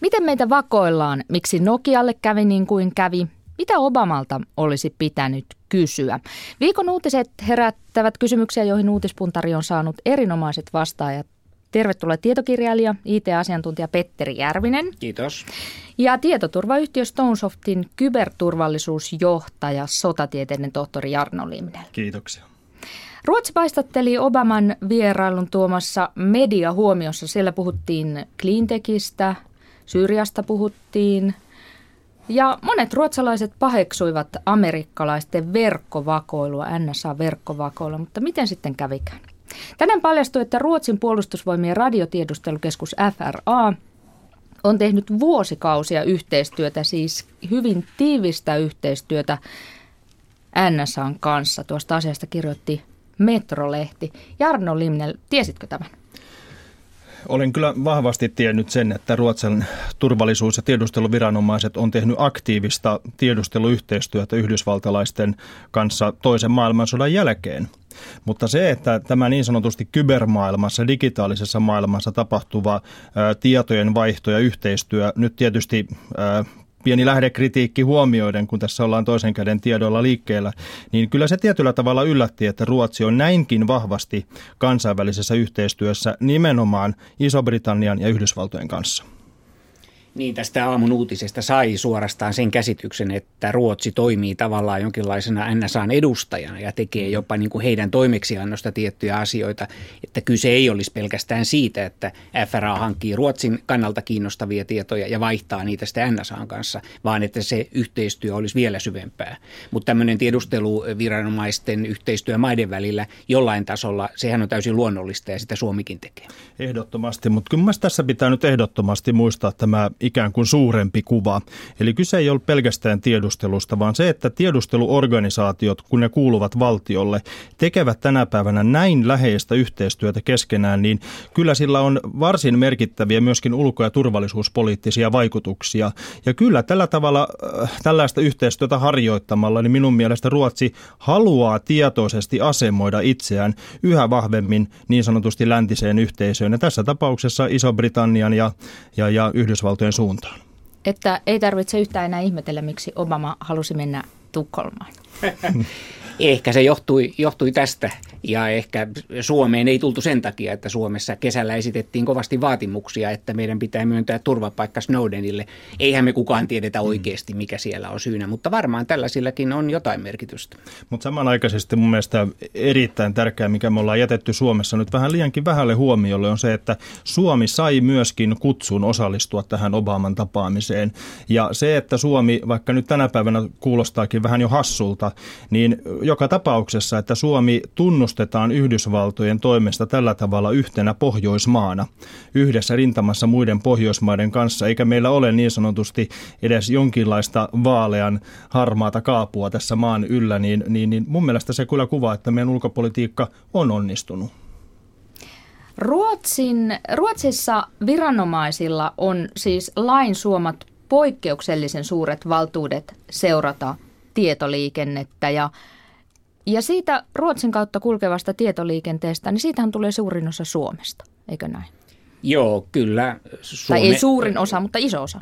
Miten meitä vakoillaan? Miksi Nokialle kävi niin kuin kävi? Mitä Obamalta olisi pitänyt kysyä? Viikon uutiset herättävät kysymyksiä, joihin uutispuntari on saanut erinomaiset vastaajat. Tervetuloa tietokirjailija, IT-asiantuntija Petteri Järvinen. Kiitos. Ja tietoturvayhtiö Stonesoftin kyberturvallisuusjohtaja, sotatieteiden tohtori Jarno Limnel. Kiitoksia. Ruotsi paistatteli Obaman vierailun tuomassa media huomiossa. Siellä puhuttiin cleantechistä, Syyriasta puhuttiin, ja monet ruotsalaiset paheksuivat amerikkalaisten verkkovakoilua, NSA-verkkovakoilua, mutta miten sitten kävikään? Tänään paljastui, että Ruotsin puolustusvoimien radiotiedustelukeskus FRA on tehnyt vuosikausia yhteistyötä, siis hyvin tiivistä yhteistyötä NSAn kanssa. Tuosta asiasta kirjoitti Metrolehti. Jarno Limnel, tiesitkö tämän? Olen kyllä vahvasti tiennyt sen, että Ruotsin turvallisuus- ja tiedusteluviranomaiset on tehnyt aktiivista tiedusteluyhteistyötä yhdysvaltalaisten kanssa toisen maailmansodan jälkeen. Mutta se, että tämä niin sanotusti kybermaailmassa, digitaalisessa maailmassa tapahtuva tietojen vaihto ja yhteistyö nyt tietysti pieni lähdekritiikki huomioiden, kun tässä ollaan toisen käden tiedoilla liikkeellä, niin kyllä se tietyllä tavalla yllätti, että Ruotsi on näinkin vahvasti kansainvälisessä yhteistyössä nimenomaan Iso-Britannian ja Yhdysvaltojen kanssa. Niin, tästä aamun uutisesta sai suorastaan sen käsityksen, että Ruotsi toimii tavallaan jonkinlaisena NSAn edustajana ja tekee mm. jopa niin kuin heidän toimeksiannosta tiettyjä asioita. Että kyse ei olisi pelkästään siitä, että FRA hankkii Ruotsin kannalta kiinnostavia tietoja ja vaihtaa niitä sitten NSAn kanssa, vaan että se yhteistyö olisi vielä syvempää. Mutta tämmöinen tiedusteluviranomaisten yhteistyö maiden välillä jollain tasolla, sehän on täysin luonnollista ja sitä Suomikin tekee. Ehdottomasti, mutta kyllä tässä pitää nyt ehdottomasti muistaa tämä ikään kuin suurempi kuva. Eli kyse ei ole pelkästään tiedustelusta, vaan se, että tiedusteluorganisaatiot, kun ne kuuluvat valtiolle, tekevät tänä päivänä näin läheistä yhteistyötä keskenään, niin kyllä sillä on varsin merkittäviä myöskin ulko- ja turvallisuuspoliittisia vaikutuksia. Ja kyllä tällä tavalla, äh, tällaista yhteistyötä harjoittamalla, niin minun mielestä Ruotsi haluaa tietoisesti asemoida itseään yhä vahvemmin niin sanotusti läntiseen yhteisöön. Ja tässä tapauksessa Iso-Britannian ja, ja, ja Yhdysvaltojen oikeaan suuntaan. Että ei tarvitse yhtään enää ihmetellä, miksi Obama halusi mennä Tukholmaan. Ehkä se johtui, johtui tästä ja ehkä Suomeen ei tultu sen takia, että Suomessa kesällä esitettiin kovasti vaatimuksia, että meidän pitää myöntää turvapaikka Snowdenille. Eihän me kukaan tiedetä mm. oikeasti, mikä siellä on syynä, mutta varmaan tällaisillakin on jotain merkitystä. Mutta samanaikaisesti mun mielestä erittäin tärkeää, mikä me ollaan jätetty Suomessa nyt vähän liiankin vähälle huomiolle, on se, että Suomi sai myöskin kutsun osallistua tähän Obaman tapaamiseen. Ja se, että Suomi, vaikka nyt tänä päivänä kuulostaakin vähän jo hassulta, niin joka tapauksessa, että Suomi tunnustetaan Yhdysvaltojen toimesta tällä tavalla yhtenä Pohjoismaana, yhdessä rintamassa muiden Pohjoismaiden kanssa, eikä meillä ole niin sanotusti edes jonkinlaista vaalean harmaata kaapua tässä maan yllä, niin, niin, niin mun mielestä se kyllä kuvaa, että meidän ulkopolitiikka on onnistunut. Ruotsin, Ruotsissa viranomaisilla on siis lain suomat poikkeuksellisen suuret valtuudet seurata tietoliikennettä ja ja siitä Ruotsin kautta kulkevasta tietoliikenteestä, niin siitähän tulee suurin osa Suomesta, eikö näin? Joo, kyllä. Suome, tai ei suurin osa, mutta iso osa.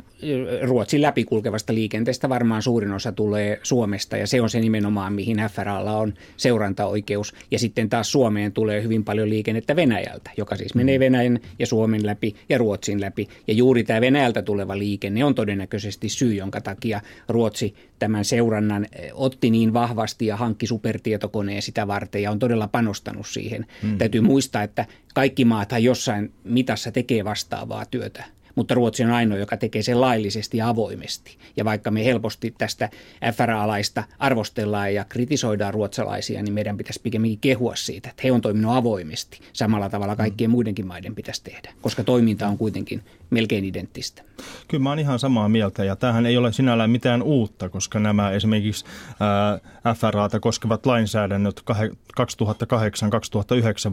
Ruotsin läpikulkevasta liikenteestä varmaan suurin osa tulee Suomesta ja se on se nimenomaan, mihin FRAlla on seurantaoikeus. Ja sitten taas Suomeen tulee hyvin paljon liikennettä Venäjältä, joka siis menee mm. Venäjän ja Suomen läpi ja Ruotsin läpi. Ja juuri tämä Venäjältä tuleva liikenne on todennäköisesti syy, jonka takia Ruotsi tämän seurannan eh, otti niin vahvasti ja hankki supertietokoneen sitä varten ja on todella panostanut siihen. Mm. Täytyy muistaa, että kaikki maathan jossain mitassa tekee vastaavaa työtä mutta Ruotsi on ainoa, joka tekee sen laillisesti ja avoimesti. Ja vaikka me helposti tästä FRA-laista arvostellaan ja kritisoidaan ruotsalaisia, niin meidän pitäisi pikemminkin kehua siitä, että he on toiminut avoimesti. Samalla tavalla kaikkien muidenkin maiden pitäisi tehdä, koska toiminta on kuitenkin melkein identtistä. Kyllä mä oon ihan samaa mieltä ja tähän ei ole sinällään mitään uutta, koska nämä esimerkiksi ää, FRAta koskevat lainsäädännöt 2008-2009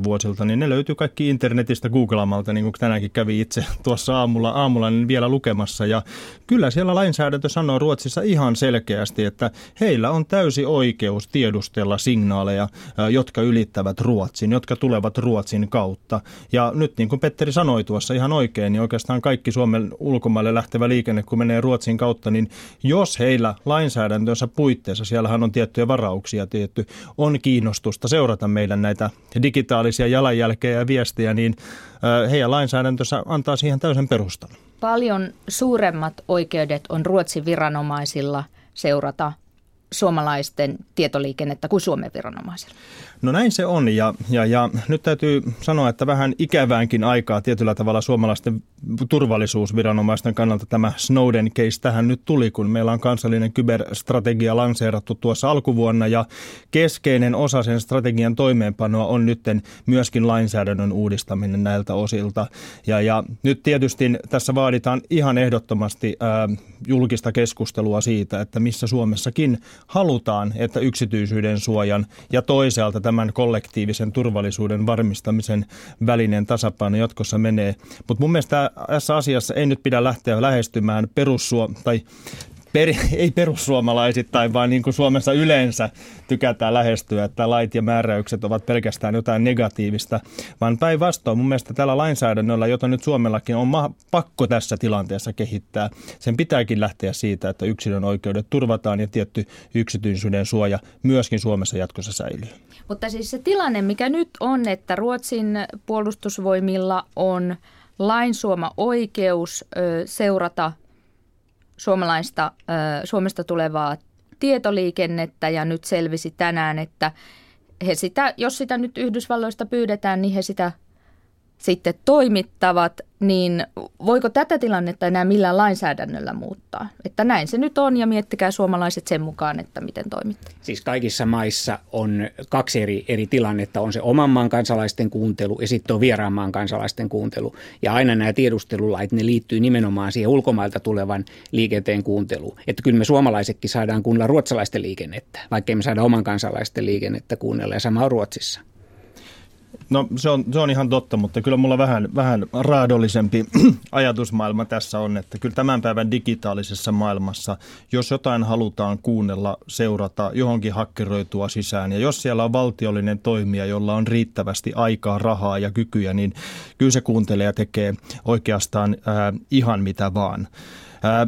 vuosilta, niin ne löytyy kaikki internetistä googlaamalta, niin kuin tänäänkin kävi itse tuossa aamulla aamulla, niin vielä lukemassa. Ja kyllä siellä lainsäädäntö sanoo Ruotsissa ihan selkeästi, että heillä on täysi oikeus tiedustella signaaleja, jotka ylittävät Ruotsin, jotka tulevat Ruotsin kautta. Ja nyt niin kuin Petteri sanoi tuossa ihan oikein, niin oikeastaan kaikki Suomen ulkomaille lähtevä liikenne, kun menee Ruotsin kautta, niin jos heillä lainsäädäntönsä puitteissa, siellähän on tiettyjä varauksia tietty, on kiinnostusta seurata meidän näitä digitaalisia jalanjälkejä ja viestejä, niin heidän lainsäädäntönsä antaa siihen täysin perustan. Paljon suuremmat oikeudet on Ruotsin viranomaisilla seurata suomalaisten tietoliikennettä kuin Suomen viranomaisilla. No näin se on ja, ja, ja nyt täytyy sanoa, että vähän ikäväänkin aikaa tietyllä tavalla suomalaisten turvallisuusviranomaisten kannalta tämä Snowden case tähän nyt tuli, kun meillä on kansallinen kyberstrategia lanseerattu tuossa alkuvuonna ja keskeinen osa sen strategian toimeenpanoa on nyt myöskin lainsäädännön uudistaminen näiltä osilta. Ja, ja nyt tietysti tässä vaaditaan ihan ehdottomasti ää, julkista keskustelua siitä, että missä Suomessakin halutaan, että yksityisyyden suojan ja toisaalta tämän kollektiivisen turvallisuuden varmistamisen välinen tasapaino jatkossa menee. Mutta mun mielestä tässä asiassa ei nyt pidä lähteä lähestymään perussuo tai per, ei perussuomalaisittain, vaan niin kuin Suomessa yleensä tykätään lähestyä, että lait ja määräykset ovat pelkästään jotain negatiivista, vaan päinvastoin mun mielestä tällä lainsäädännöllä, jota nyt Suomellakin on ma- pakko tässä tilanteessa kehittää, sen pitääkin lähteä siitä, että yksilön oikeudet turvataan ja tietty yksityisyyden suoja myöskin Suomessa jatkossa säilyy. Mutta siis se tilanne, mikä nyt on, että Ruotsin puolustusvoimilla on lainsuoma oikeus seurata suomalaista, Suomesta tulevaa tietoliikennettä ja nyt selvisi tänään, että he sitä, jos sitä nyt Yhdysvalloista pyydetään, niin he sitä sitten toimittavat, niin voiko tätä tilannetta enää millään lainsäädännöllä muuttaa? Että näin se nyt on ja miettikää suomalaiset sen mukaan, että miten toimitte. Siis kaikissa maissa on kaksi eri, eri tilannetta. On se oman maan kansalaisten kuuntelu ja sitten on vieraan maan kansalaisten kuuntelu. Ja aina nämä tiedustelulait, ne liittyy nimenomaan siihen ulkomailta tulevan liikenteen kuunteluun. Että kyllä me suomalaisetkin saadaan kuunnella ruotsalaisten liikennettä, vaikka me saada oman kansalaisten liikennettä kuunnella ja sama on Ruotsissa. No se on, se on ihan totta, mutta kyllä mulla vähän, vähän raadollisempi ajatusmaailma tässä on, että kyllä tämän päivän digitaalisessa maailmassa, jos jotain halutaan kuunnella, seurata, johonkin hakkeroitua sisään ja jos siellä on valtiollinen toimija, jolla on riittävästi aikaa, rahaa ja kykyjä, niin kyllä se kuuntelee ja tekee oikeastaan ää, ihan mitä vaan.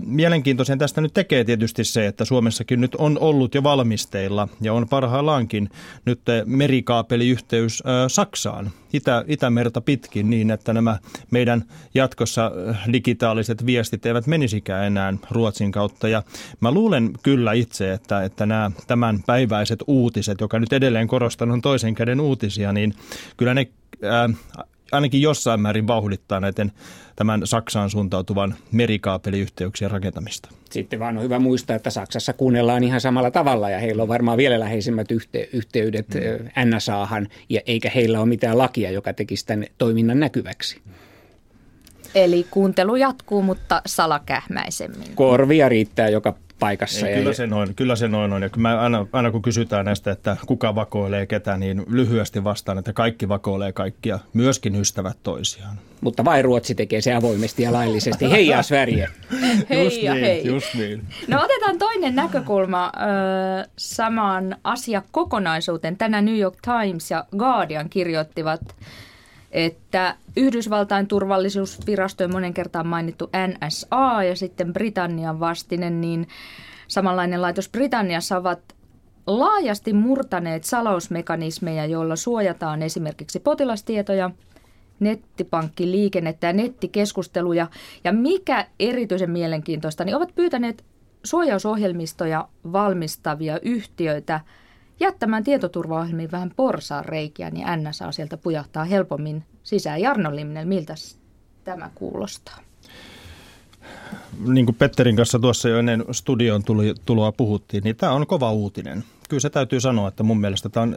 Mielenkiintoisen tästä nyt tekee tietysti se, että Suomessakin nyt on ollut jo valmisteilla ja on parhaillaankin nyt merikaapeliyhteys Saksaan, Itä, Itämerta pitkin niin, että nämä meidän jatkossa digitaaliset viestit eivät menisikään enää Ruotsin kautta. Ja mä luulen kyllä itse, että, että nämä tämän päiväiset uutiset, joka nyt edelleen korostan on toisen käden uutisia, niin kyllä ne ainakin jossain määrin vauhdittaa näiden tämän Saksaan suuntautuvan merikaapeliyhteyksien rakentamista. Sitten vaan on hyvä muistaa, että Saksassa kuunnellaan ihan samalla tavalla ja heillä on varmaan vielä läheisimmät yhte- yhteydet mm. NSAhan ja eikä heillä ole mitään lakia, joka tekisi tämän toiminnan näkyväksi. Eli kuuntelu jatkuu, mutta salakähmäisemmin. Korvia riittää joka paikassa. Ei, kyllä, se noin, kyllä se noin on. Ja mä aina, aina kun kysytään näistä, että kuka vakoilee ketä, niin lyhyesti vastaan, että kaikki vakoilee kaikkia, myöskin ystävät toisiaan. Mutta vain Ruotsi tekee se avoimesti ja laillisesti. Hei ja Sverige! hei just ja niin, hei. Just niin. No otetaan toinen näkökulma äh, samaan asiakokonaisuuteen. Tänään New York Times ja Guardian kirjoittivat että Yhdysvaltain turvallisuusvirasto monen kertaan mainittu NSA ja sitten Britannian vastinen, niin samanlainen laitos Britanniassa ovat laajasti murtaneet salausmekanismeja, joilla suojataan esimerkiksi potilastietoja, nettipankkiliikennettä ja nettikeskusteluja. Ja mikä erityisen mielenkiintoista, niin ovat pyytäneet suojausohjelmistoja valmistavia yhtiöitä – jättämään tietoturvaohjelmiin vähän porsaan reikiä, niin NSA sieltä pujahtaa helpommin sisään. Jarno Limnel, miltä tämä kuulostaa? Niin kuin Petterin kanssa tuossa jo ennen studion tuli, tuloa puhuttiin, niin tämä on kova uutinen kyllä se täytyy sanoa, että mun mielestä tämä on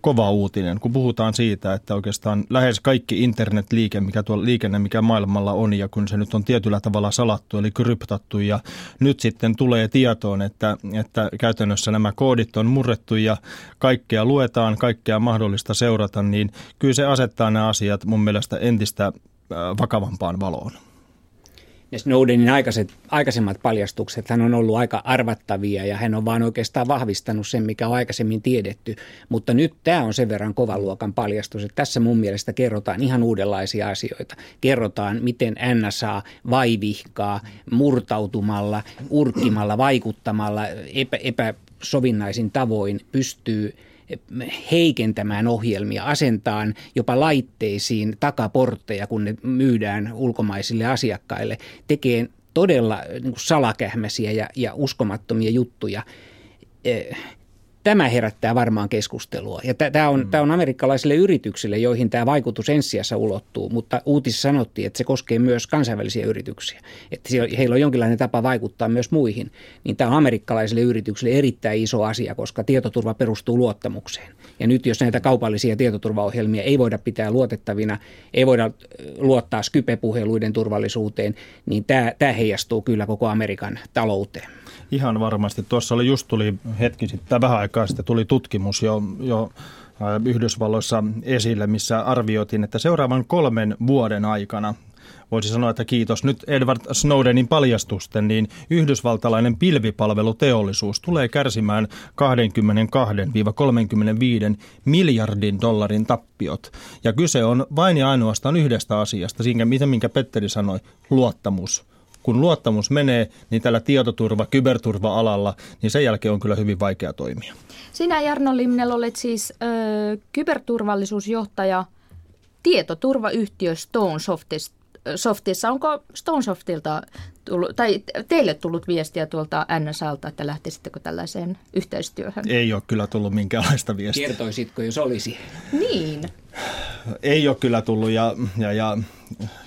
kova uutinen, kun puhutaan siitä, että oikeastaan lähes kaikki internetliike, mikä tuolla liikenne, mikä maailmalla on, ja kun se nyt on tietyllä tavalla salattu, eli kryptattu, ja nyt sitten tulee tietoon, että, että käytännössä nämä koodit on murrettu ja kaikkea luetaan, kaikkea mahdollista seurata, niin kyllä se asettaa nämä asiat mun mielestä entistä vakavampaan valoon. Ne Snowdenin aikaiset, aikaisemmat paljastukset hän on ollut aika arvattavia ja hän on vaan oikeastaan vahvistanut sen, mikä on aikaisemmin tiedetty. Mutta nyt tämä on sen verran kovan luokan paljastus, että tässä mun mielestä kerrotaan ihan uudenlaisia asioita. Kerrotaan, miten NSA vaivihkaa murtautumalla, urkkimalla, vaikuttamalla, epä, epäsovinnaisin tavoin pystyy – heikentämään ohjelmia, asentaan jopa laitteisiin takaportteja, kun ne myydään ulkomaisille asiakkaille, tekee todella niin salakähmäisiä ja, ja uskomattomia juttuja. Eh, Tämä herättää varmaan keskustelua. Ja tämä on, mm. on amerikkalaisille yrityksille, joihin tämä vaikutus ensisijassa ulottuu, mutta uutisissa sanottiin, että se koskee myös kansainvälisiä yrityksiä. Että heillä on jonkinlainen tapa vaikuttaa myös muihin. Niin tämä on amerikkalaisille yrityksille erittäin iso asia, koska tietoturva perustuu luottamukseen. Ja nyt jos näitä kaupallisia tietoturvaohjelmia ei voida pitää luotettavina, ei voida luottaa Skype-puheluiden turvallisuuteen, niin tämä, tämä heijastuu kyllä koko Amerikan talouteen. Ihan varmasti. Tuossa oli just tuli hetki sitten, vähän aikaa sitten tuli tutkimus jo, jo Yhdysvalloissa esille, missä arvioitiin, että seuraavan kolmen vuoden aikana voisi sanoa, että kiitos nyt Edward Snowdenin paljastusten, niin yhdysvaltalainen pilvipalveluteollisuus tulee kärsimään 22-35 miljardin dollarin tappiot. Ja kyse on vain ja ainoastaan yhdestä asiasta, siinä mitä minkä Petteri sanoi, luottamus kun luottamus menee, niin tällä tietoturva, kyberturva-alalla, niin sen jälkeen on kyllä hyvin vaikea toimia. Sinä Jarno Limnel olet siis ö, kyberturvallisuusjohtaja tietoturvayhtiö Stonesoftista. Softissa. Onko Stonesoftilta tullut, tai teille tullut viestiä tuolta NSAlta, että lähtisittekö tällaiseen yhteistyöhön? Ei ole kyllä tullut minkäänlaista viestiä. Kertoisitko, jos olisi? Niin. Ei ole kyllä tullut ja, ja, ja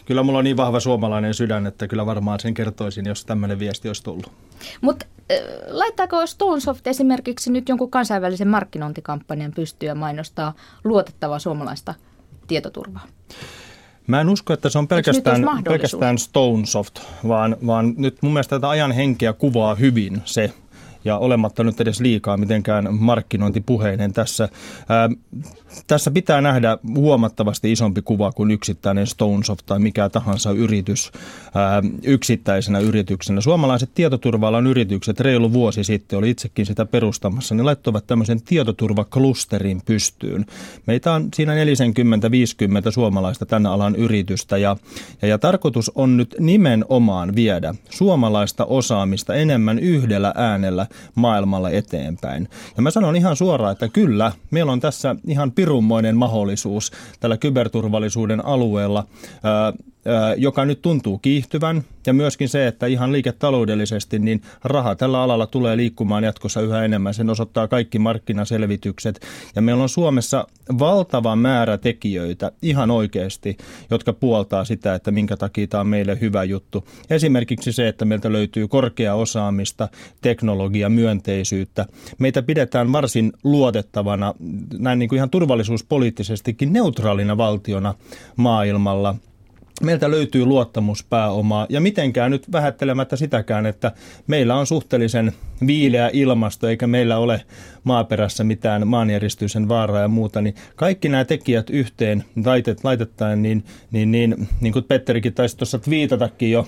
kyllä mulla on niin vahva suomalainen sydän, että kyllä varmaan sen kertoisin, jos tämmöinen viesti olisi tullut. Mutta laittaako Stonesoft esimerkiksi nyt jonkun kansainvälisen markkinointikampanjan pystyä mainostaa luotettavaa suomalaista tietoturvaa? Mä en usko, että se on pelkästään, pelkästään Stonesoft, vaan, vaan nyt mun mielestä tätä ajan henkeä kuvaa hyvin se, ja olematta nyt edes liikaa mitenkään markkinointipuheinen tässä. Ää, tässä pitää nähdä huomattavasti isompi kuva kuin yksittäinen Stonesoft tai mikä tahansa yritys ää, yksittäisenä yrityksenä. Suomalaiset tietoturva yritykset reilu vuosi sitten, oli itsekin sitä perustamassa, niin laittoivat tämmöisen tietoturvaklusterin pystyyn. Meitä on siinä 40-50 suomalaista tänä alan yritystä ja, ja, ja tarkoitus on nyt nimenomaan viedä suomalaista osaamista enemmän yhdellä äänellä maailmalle eteenpäin. Ja mä sanon ihan suoraan, että kyllä, meillä on tässä ihan pirummoinen mahdollisuus tällä kyberturvallisuuden alueella joka nyt tuntuu kiihtyvän ja myöskin se, että ihan liiketaloudellisesti niin raha tällä alalla tulee liikkumaan jatkossa yhä enemmän. Sen osoittaa kaikki markkinaselvitykset ja meillä on Suomessa valtava määrä tekijöitä ihan oikeasti, jotka puoltaa sitä, että minkä takia tämä on meille hyvä juttu. Esimerkiksi se, että meiltä löytyy korkea osaamista, teknologia, myönteisyyttä. Meitä pidetään varsin luotettavana, näin niin kuin ihan turvallisuuspoliittisestikin neutraalina valtiona maailmalla – meiltä löytyy luottamuspääomaa ja mitenkään nyt vähättelemättä sitäkään, että meillä on suhteellisen viileä ilmasto eikä meillä ole maaperässä mitään maanjäristyksen vaaraa ja muuta, niin kaikki nämä tekijät yhteen laitet, laitettaen, niin, niin, niin, niin kuin Petterikin taisi tuossa viitatakin jo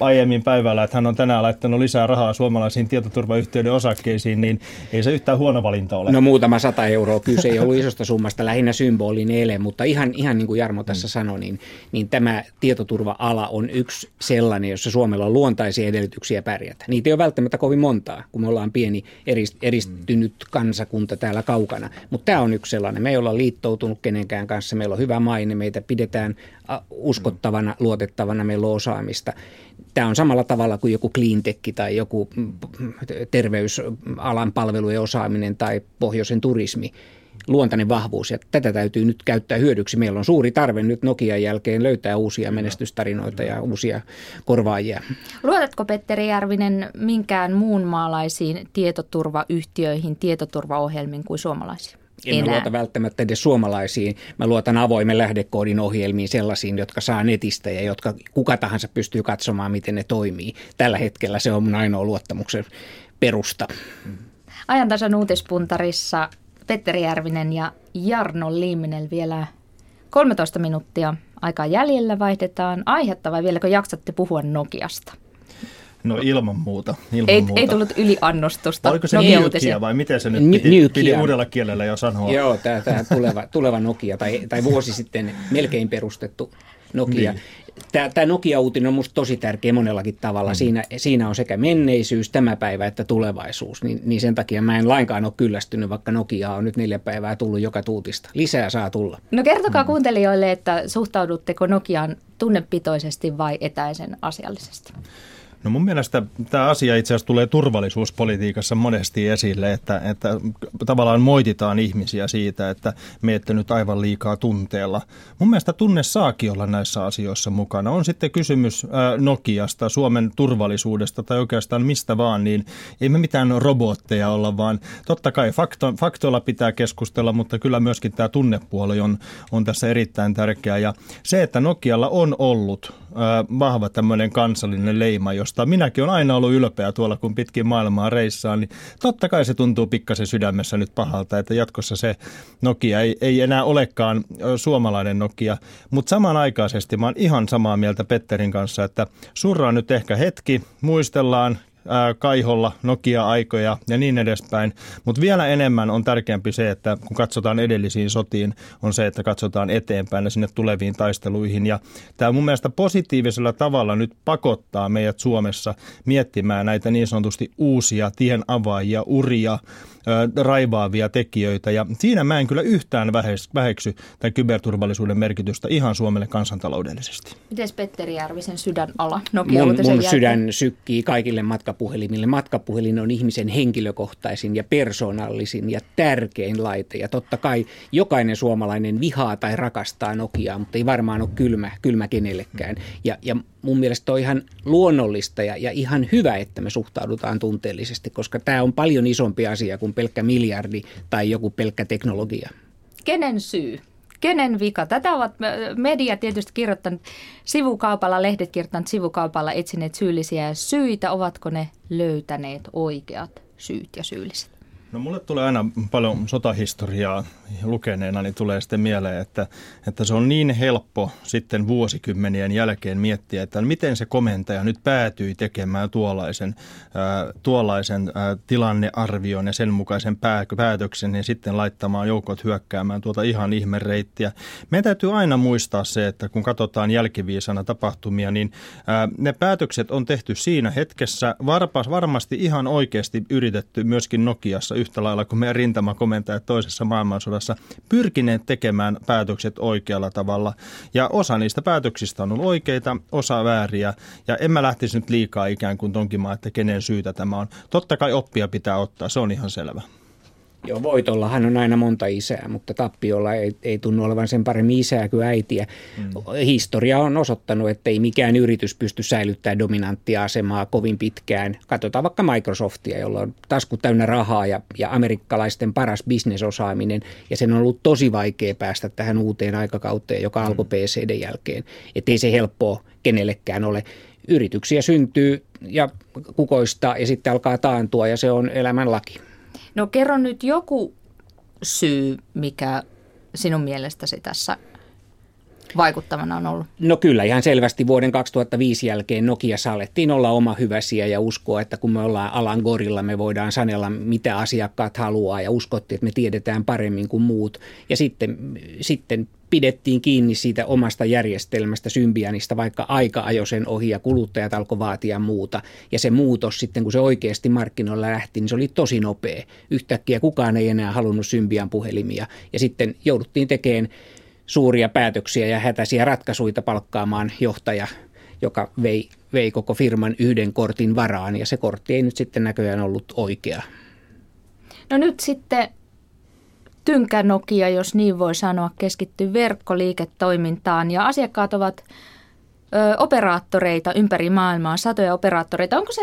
aiemmin päivällä, että hän on tänään laittanut lisää rahaa suomalaisiin tietoturvayhtiöiden osakkeisiin, niin ei se yhtään huono valinta ole. No muutama sata euroa, kyse ei ollut isosta summasta, lähinnä symbolin ele, mutta ihan, ihan niin kuin Jarmo tässä mm. sanoi, niin, niin tämä tietoturva-ala on yksi sellainen, jossa Suomella on luontaisia edellytyksiä pärjätä. Niitä ei ole välttämättä kovin montaa, kun me ollaan pieni eristynyt kansakunta täällä kaukana, mutta tämä on yksi sellainen. Me ei olla liittoutunut kenenkään kanssa, meillä on hyvä maine, meitä pidetään uskottavana, luotettavana, meillä on osaamista. Tämä on samalla tavalla kuin joku cleantech tai joku terveysalan palvelujen osaaminen tai pohjoisen turismi luontainen vahvuus ja tätä täytyy nyt käyttää hyödyksi. Meillä on suuri tarve nyt Nokian jälkeen löytää uusia menestystarinoita ja uusia korvaajia. Luotatko Petteri Järvinen minkään muun maalaisiin tietoturvayhtiöihin, tietoturvaohjelmiin kuin suomalaisiin? En enää. luota välttämättä edes suomalaisiin. Mä luotan avoimen lähdekoodin ohjelmiin sellaisiin, jotka saa netistä ja jotka kuka tahansa pystyy katsomaan, miten ne toimii. Tällä hetkellä se on mun ainoa luottamuksen perusta. Ajantasan uutispuntarissa Petteri Järvinen ja Jarno Liiminen vielä 13 minuuttia aikaa jäljellä. Vaihdetaan aihetta vai vieläkö jaksatte puhua Nokiasta? No ilman muuta. Ilman ei, muuta. ei tullut yliannostusta. Oliko se Nokia vai miten se nyt piti, piti uudella kielellä jo sanoa? Joo, tämä, tämä tuleva, tuleva Nokia tai, tai vuosi sitten melkein perustettu Nokia. Niin. Tämä, tämä Nokia-uutinen on minusta tosi tärkeä monellakin tavalla. Mm. Siinä, siinä on sekä menneisyys, tämä päivä että tulevaisuus. Niin, niin sen takia mä en lainkaan ole kyllästynyt, vaikka Nokia on nyt neljä päivää tullut joka tuutista. Lisää saa tulla. No kertokaa mm. kuuntelijoille, että suhtaudutteko Nokiaan tunnepitoisesti vai etäisen asiallisesti? No mun mielestä tämä asia itse asiassa tulee turvallisuuspolitiikassa monesti esille, että, että tavallaan moititaan ihmisiä siitä, että ette nyt aivan liikaa tunteella. Mun mielestä tunne saakin olla näissä asioissa mukana. On sitten kysymys Nokiasta, Suomen turvallisuudesta tai oikeastaan mistä vaan, niin ei me mitään robotteja olla, vaan totta kai fakto, faktoilla pitää keskustella, mutta kyllä myöskin tämä tunnepuoli on, on tässä erittäin tärkeä. Ja se, että Nokialla on ollut vahva tämmöinen kansallinen leima, josta minäkin olen aina ollut ylpeä tuolla, kun pitkin maailmaa reissaan, niin totta kai se tuntuu pikkasen sydämessä nyt pahalta, että jatkossa se Nokia ei, ei enää olekaan suomalainen Nokia, mutta samanaikaisesti mä oon ihan samaa mieltä Petterin kanssa, että surraa nyt ehkä hetki, muistellaan, kaiholla Nokia-aikoja ja niin edespäin. Mutta vielä enemmän on tärkeämpi se, että kun katsotaan edellisiin sotiin, on se, että katsotaan eteenpäin ja sinne tuleviin taisteluihin. Ja tämä mun mielestä positiivisella tavalla nyt pakottaa meidät Suomessa miettimään näitä niin sanotusti uusia tien avaajia, uria, raivaavia tekijöitä. Ja siinä mä en kyllä yhtään väheksy tämän kyberturvallisuuden merkitystä ihan Suomelle kansantaloudellisesti. Miten Petteri Järvisen sydän ala Nokia Mun, mun sydän sykkii kaikille matkapuhelimille. Matkapuhelin on ihmisen henkilökohtaisin ja persoonallisin ja tärkein laite. Ja totta kai jokainen suomalainen vihaa tai rakastaa Nokiaa, mutta ei varmaan ole kylmä, kylmä kenellekään. Ja, ja mun mielestä on ihan luonnollista ja, ja ihan hyvä, että me suhtaudutaan tunteellisesti, koska tämä on paljon isompi asia kuin pelkkä miljardi tai joku pelkkä teknologia. Kenen syy? Kenen vika? Tätä ovat media tietysti kirjoittanut sivukaupalla, lehdet kirjoittaneet sivukaupalla, etsineet syyllisiä ja syitä. Ovatko ne löytäneet oikeat syyt ja syylliset? No mulle tulee aina paljon sotahistoriaa lukeneena, niin tulee sitten mieleen, että, että se on niin helppo sitten vuosikymmenien jälkeen miettiä, että miten se komentaja nyt päätyi tekemään tuollaisen, ää, tuollaisen ää, tilannearvion ja sen mukaisen pää, päätöksen ja sitten laittamaan joukot hyökkäämään tuota ihan ihmereittiä. Meidän täytyy aina muistaa se, että kun katsotaan jälkiviisana tapahtumia, niin ää, ne päätökset on tehty siinä hetkessä varpas, varmasti ihan oikeasti yritetty myöskin Nokiassa yhtä lailla kuin meidän rintamakomentajat toisessa maailmansodassa pyrkineet tekemään päätökset oikealla tavalla. Ja osa niistä päätöksistä on ollut oikeita, osa vääriä. Ja en mä lähtisi nyt liikaa ikään kuin tonkimaan, että kenen syytä tämä on. Totta kai oppia pitää ottaa, se on ihan selvä. Joo, voitollahan on aina monta isää, mutta tappiolla ei, ei tunnu olevan sen paremmin isää kuin äitiä. Mm. Historia on osoittanut, että ei mikään yritys pysty säilyttämään dominanttia asemaa kovin pitkään. Katsotaan vaikka Microsoftia, jolla on tasku täynnä rahaa ja, ja amerikkalaisten paras bisnesosaaminen. Ja sen on ollut tosi vaikea päästä tähän uuteen aikakauteen, joka alkoi mm. PCD jälkeen. Että ei se helppoa kenellekään ole. Yrityksiä syntyy ja kukoistaa ja sitten alkaa taantua ja se on elämän laki. No kerro nyt joku syy, mikä sinun mielestäsi tässä vaikuttavana on ollut? No kyllä, ihan selvästi vuoden 2005 jälkeen Nokia alettiin olla oma hyväsiä ja uskoa, että kun me ollaan alan gorilla, me voidaan sanella, mitä asiakkaat haluaa ja uskottiin, että me tiedetään paremmin kuin muut. Ja sitten, sitten pidettiin kiinni siitä omasta järjestelmästä Symbianista, vaikka aika ajoi sen ohi ja kuluttajat alkoi vaatia muuta. Ja se muutos sitten, kun se oikeasti markkinoilla lähti, niin se oli tosi nopea. Yhtäkkiä kukaan ei enää halunnut Symbian puhelimia. Ja sitten jouduttiin tekemään suuria päätöksiä ja hätäisiä ratkaisuja palkkaamaan johtaja, joka vei, vei koko firman yhden kortin varaan. Ja se kortti ei nyt sitten näköjään ollut oikea. No nyt sitten tynkä Nokia, jos niin voi sanoa, keskittyy verkkoliiketoimintaan ja asiakkaat ovat ö, operaattoreita ympäri maailmaa, satoja operaattoreita. Onko se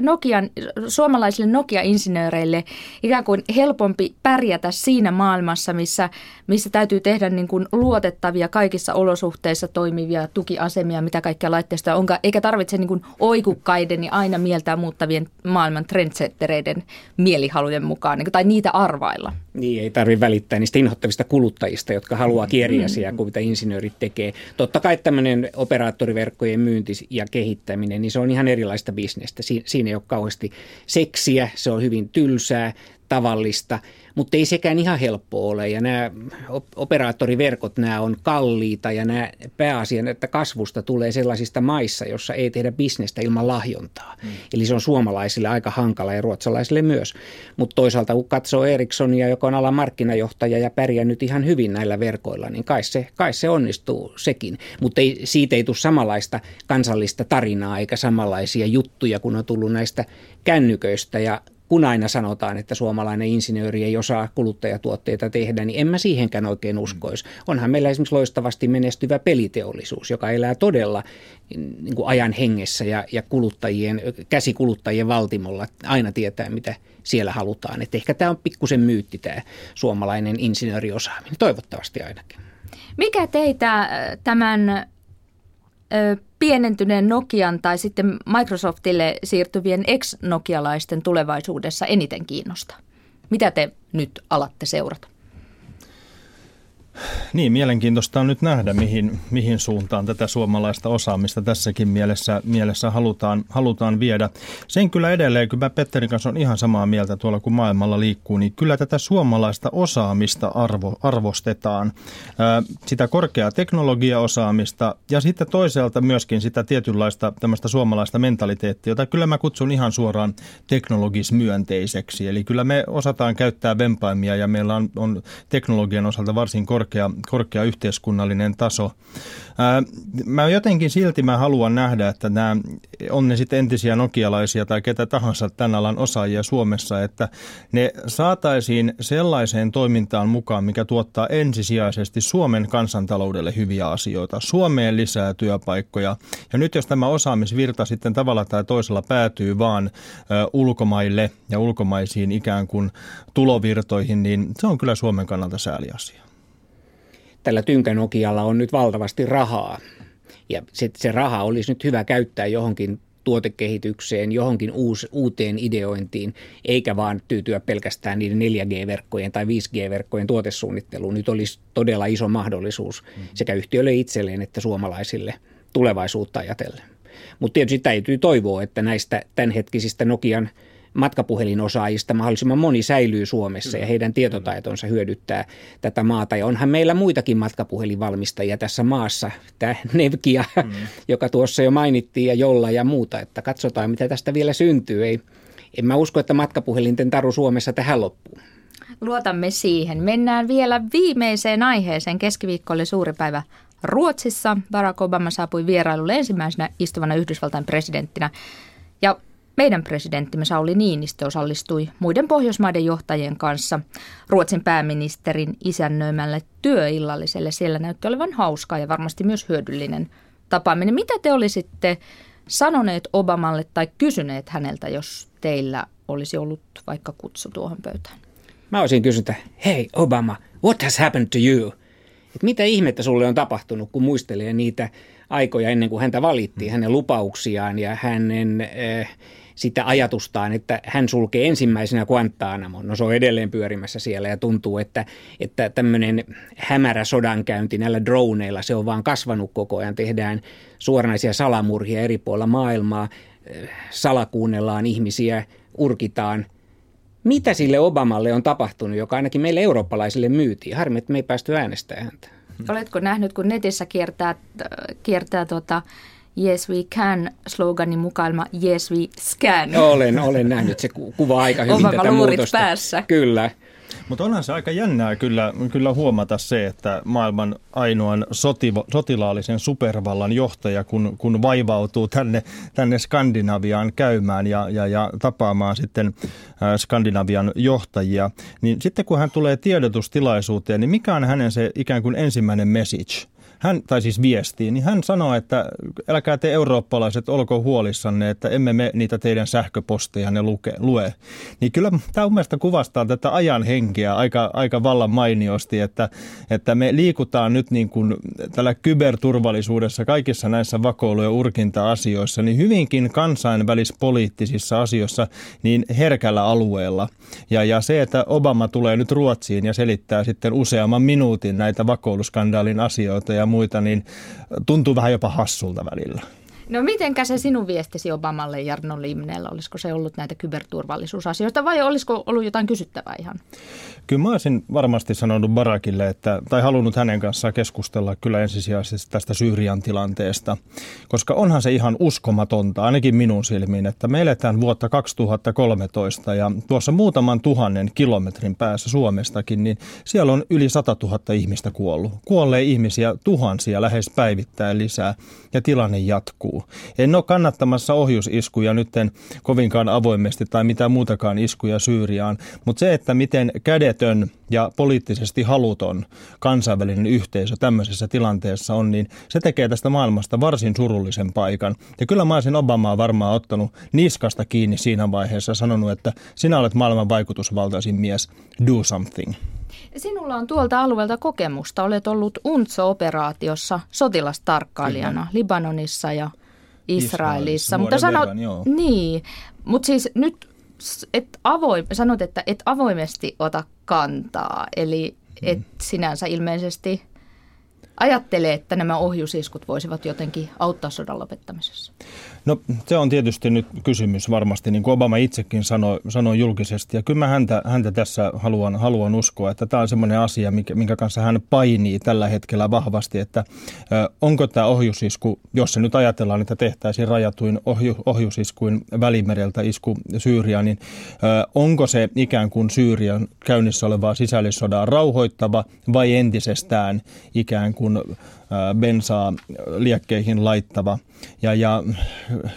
Nokian, suomalaisille Nokia-insinööreille ikään kuin helpompi pärjätä siinä maailmassa, missä, missä täytyy tehdä niin kuin luotettavia kaikissa olosuhteissa toimivia tukiasemia, mitä kaikkia laitteistoja onkaan, eikä tarvitse niin kuin oikukkaiden ja aina mieltään muuttavien maailman trendsettereiden mielihalujen mukaan, niin kuin, tai niitä arvailla? Niin, ei tarvitse välittää niistä inhottavista kuluttajista, jotka haluaa kieriäsiä, kuin mitä insinöörit tekee. Totta kai tämmöinen operaattoriverkkojen myynti ja kehittäminen, niin se on ihan erilaista bisnestä. Siinä ei ole kauheasti seksiä, se on hyvin tylsää, tavallista, mutta ei sekään ihan helppo ole. Ja nämä operaattoriverkot, nämä on kalliita ja nämä pääasian, että kasvusta tulee sellaisista maissa, jossa ei tehdä bisnestä ilman lahjontaa. Mm. Eli se on suomalaisille aika hankala ja ruotsalaisille myös. Mutta toisaalta kun katsoo Ericssonia, joka on alan markkinajohtaja ja pärjännyt ihan hyvin näillä verkoilla, niin kai se, kai se onnistuu sekin. Mutta siitä ei tule samanlaista kansallista tarinaa eikä samanlaisia juttuja, kun on tullut näistä kännyköistä ja kun aina sanotaan, että suomalainen insinööri ei osaa kuluttajatuotteita tehdä, niin en mä siihenkään oikein uskoisi. Onhan meillä esimerkiksi loistavasti menestyvä peliteollisuus, joka elää todella niin kuin ajan hengessä ja, ja kuluttajien, käsikuluttajien valtimolla aina tietää, mitä siellä halutaan. Et ehkä tämä on pikkusen myytti tämä suomalainen insinööriosaaminen, toivottavasti ainakin. Mikä teitä tämän pienentyneen Nokian tai sitten Microsoftille siirtyvien ex-nokialaisten tulevaisuudessa eniten kiinnostaa? Mitä te nyt alatte seurata? Niin, mielenkiintoista on nyt nähdä, mihin, mihin suuntaan tätä suomalaista osaamista tässäkin mielessä, mielessä halutaan, halutaan viedä. Sen kyllä edelleen, kun mä Petterin kanssa on ihan samaa mieltä tuolla, kun maailmalla liikkuu, niin kyllä tätä suomalaista osaamista arvo, arvostetaan. Sitä korkeaa teknologiaosaamista ja sitten toisaalta myöskin sitä tietynlaista tämmöistä suomalaista mentaliteettia, jota kyllä mä kutsun ihan suoraan teknologismyönteiseksi. Eli kyllä me osataan käyttää vempaimia ja meillä on, on teknologian osalta varsin korkea korkea, korkea yhteiskunnallinen taso. Mä jotenkin silti mä haluan nähdä, että nämä, on ne sitten entisiä nokialaisia tai ketä tahansa tämän alan osaajia Suomessa, että ne saataisiin sellaiseen toimintaan mukaan, mikä tuottaa ensisijaisesti Suomen kansantaloudelle hyviä asioita, Suomeen lisää työpaikkoja. Ja nyt jos tämä osaamisvirta sitten tavalla tai toisella päätyy vaan ulkomaille ja ulkomaisiin ikään kuin tulovirtoihin, niin se on kyllä Suomen kannalta sääliasia tällä tynkänokialla on nyt valtavasti rahaa. Ja se, se raha olisi nyt hyvä käyttää johonkin tuotekehitykseen, johonkin uus, uuteen ideointiin, eikä vaan tyytyä pelkästään niiden 4G-verkkojen tai 5G-verkkojen tuotesuunnitteluun. Nyt olisi todella iso mahdollisuus mm. sekä yhtiöille itselleen että suomalaisille tulevaisuutta ajatellen. Mutta tietysti täytyy toivoa, että näistä tämänhetkisistä Nokian – matkapuhelinosaajista mahdollisimman moni säilyy Suomessa ja heidän tietotaitonsa hyödyttää tätä maata. Ja onhan meillä muitakin matkapuhelinvalmistajia tässä maassa, tämä Nevkia, mm. joka tuossa jo mainittiin, ja Jolla ja muuta, että katsotaan mitä tästä vielä syntyy. Ei, en mä usko, että matkapuhelinten taru Suomessa tähän loppuu. Luotamme siihen. Mennään vielä viimeiseen aiheeseen. Keskiviikko oli suuri päivä Ruotsissa. Barack Obama saapui vierailulle ensimmäisenä istuvana Yhdysvaltain presidenttinä. Ja meidän presidenttimme Sauli Niinistö osallistui muiden Pohjoismaiden johtajien kanssa Ruotsin pääministerin isännöimälle työillalliselle. Siellä näytti olevan hauskaa ja varmasti myös hyödyllinen tapaaminen. Mitä te olisitte sanoneet Obamalle tai kysyneet häneltä, jos teillä olisi ollut vaikka kutsu tuohon pöytään? Mä olisin kysynyt, hei Obama, what has happened to you? Et mitä ihmettä sulle on tapahtunut, kun muistelee niitä aikoja ennen kuin häntä valittiin, hänen lupauksiaan ja hänen... Äh, sitä ajatustaan, että hän sulkee ensimmäisenä Guantanamon. No se on edelleen pyörimässä siellä ja tuntuu, että, että tämmöinen hämärä sodankäynti näillä droneilla, se on vaan kasvanut koko ajan. Tehdään suoranaisia salamurhia eri puolilla maailmaa, salakuunnellaan ihmisiä, urkitaan. Mitä sille Obamalle on tapahtunut, joka ainakin meille eurooppalaisille myytiin? Harmi, että me ei päästy äänestämään häntä. Oletko nähnyt, kun netissä kiertää, kiertää tuota, Yes we can sloganin mukailma Yes we scan. Olen, olen nähnyt, se kuvaa aika hyvin Obama tätä muutosta. päässä. Kyllä. Mutta onhan se aika jännää kyllä, kyllä huomata se, että maailman ainoan sotivo, sotilaallisen supervallan johtaja, kun, kun vaivautuu tänne, tänne Skandinaviaan käymään ja, ja, ja tapaamaan sitten Skandinavian johtajia, niin sitten kun hän tulee tiedotustilaisuuteen, niin mikä on hänen se ikään kuin ensimmäinen message – hän, tai siis viestii, niin hän sanoo, että älkää te eurooppalaiset olko huolissanne, että emme me niitä teidän sähköposteja ne luke, lue. Niin kyllä tämä mun mielestä kuvastaa tätä ajan henkeä aika, aika vallan mainiosti, että, että me liikutaan nyt niin kuin tällä kyberturvallisuudessa kaikissa näissä vakoilu- ja urkinta-asioissa, niin hyvinkin kansainvälispoliittisissa asioissa niin herkällä alueella. Ja, ja se, että Obama tulee nyt Ruotsiin ja selittää sitten useamman minuutin näitä vakoiluskandaalin asioita ja muita, niin tuntuu vähän jopa hassulta välillä. No mitenkä se sinun viestisi Obamalle Jarno Limnellä? Olisiko se ollut näitä kyberturvallisuusasioita vai olisiko ollut jotain kysyttävää ihan? Kyllä mä olisin varmasti sanonut Barakille, että, tai halunnut hänen kanssaan keskustella kyllä ensisijaisesti tästä Syyrian tilanteesta, koska onhan se ihan uskomatonta, ainakin minun silmiin, että me eletään vuotta 2013 ja tuossa muutaman tuhannen kilometrin päässä Suomestakin, niin siellä on yli 100 000 ihmistä kuollut. Kuollee ihmisiä tuhansia lähes päivittäin lisää ja tilanne jatkuu. En ole kannattamassa ohjusiskuja nytten kovinkaan avoimesti tai mitään muutakaan iskuja Syyriaan, mutta se, että miten kädetön ja poliittisesti haluton kansainvälinen yhteisö tämmöisessä tilanteessa on, niin se tekee tästä maailmasta varsin surullisen paikan. Ja kyllä mä olisin Obamaa varmaan ottanut niskasta kiinni siinä vaiheessa ja sanonut, että sinä olet maailman vaikutusvaltaisin mies, do something. Sinulla on tuolta alueelta kokemusta. Olet ollut UNTSO-operaatiossa sotilastarkkailijana. Libanonissa ja Israelissa. Mutta sanot, verran, niin, mutta siis nyt et avoim, sanot, että et avoimesti ota kantaa, eli et mm. sinänsä ilmeisesti ajattelee, että nämä ohjusiskut voisivat jotenkin auttaa sodan lopettamisessa? No se on tietysti nyt kysymys varmasti, niin kuin Obama itsekin sanoi, sanoi julkisesti. Ja kyllä mä häntä, häntä tässä haluan, haluan uskoa, että tämä on semmoinen asia, minkä, minkä kanssa hän painii tällä hetkellä vahvasti, että onko tämä ohjusisku, jos se nyt ajatellaan, että tehtäisiin rajatuin ohju, ohjusiskuin välimereltä isku Syyriaan, niin onko se ikään kuin Syyrian käynnissä olevaa sisällissodaa rauhoittava vai entisestään ikään kuin bensaa liekkeihin laittava. Ja, ja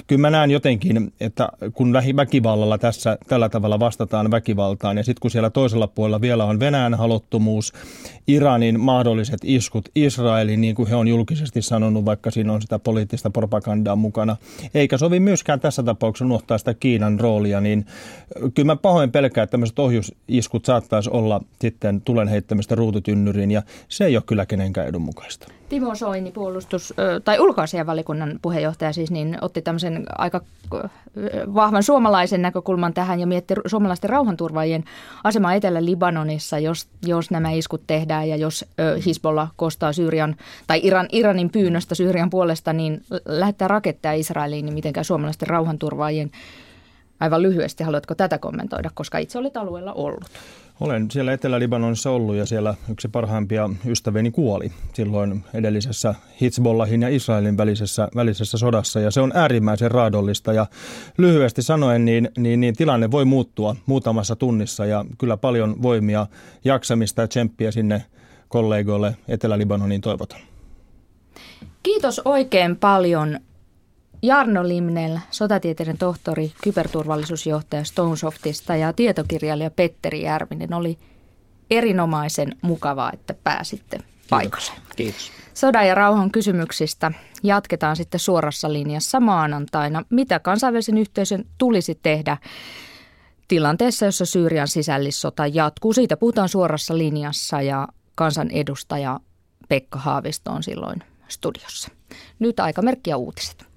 kyllä mä näen jotenkin, että kun väkivallalla tässä tällä tavalla vastataan väkivaltaan ja sitten kun siellä toisella puolella vielä on Venäjän haluttomuus, Iranin mahdolliset iskut Israeliin, niin kuin he on julkisesti sanonut, vaikka siinä on sitä poliittista propagandaa mukana, eikä sovi myöskään tässä tapauksessa unohtaa sitä Kiinan roolia, niin kyllä mä pahoin pelkään, että tämmöiset ohjusiskut saattaisi olla sitten tulen heittämistä ruututynnyriin ja se ei ole kyllä kenenkään edun mukaista. Timo Soini, puolustus- tai ulkoasianvalikunnan puheenjohtaja siis, niin otti tämmöisen aika vahvan suomalaisen näkökulman tähän ja mietti suomalaisten rauhanturvaajien asemaa Etelä-Libanonissa, jos, jos nämä iskut tehdään ja jos Hisbollah kostaa Syyrian tai Iran, Iranin pyynnöstä Syyrian puolesta, niin lähettää raketteja Israeliin, niin mitenkään suomalaisten rauhanturvaajien Aivan lyhyesti, haluatko tätä kommentoida, koska itse olet alueella ollut? Olen siellä Etelä-Libanonissa ollut ja siellä yksi parhaimpia ystävieni kuoli silloin edellisessä Hizbollahin ja Israelin välisessä, välisessä sodassa. Ja se on äärimmäisen raadollista. Ja lyhyesti sanoen niin, niin, niin tilanne voi muuttua muutamassa tunnissa. Ja kyllä paljon voimia, jaksamista ja tsemppiä sinne kollegoille Etelä-Libanoniin toivotan. Kiitos oikein paljon Jarno Limnel, sotatieteiden tohtori, kyberturvallisuusjohtaja Stonesoftista ja tietokirjailija Petteri Järvinen. Oli erinomaisen mukavaa, että pääsitte paikalle. Kiitos. Sodan ja rauhan kysymyksistä jatketaan sitten suorassa linjassa maanantaina. Mitä kansainvälisen yhteisön tulisi tehdä tilanteessa, jossa Syyrian sisällissota jatkuu? Siitä puhutaan suorassa linjassa ja kansanedustaja Pekka Haavisto on silloin studiossa. Nyt aikamerkki ja uutiset.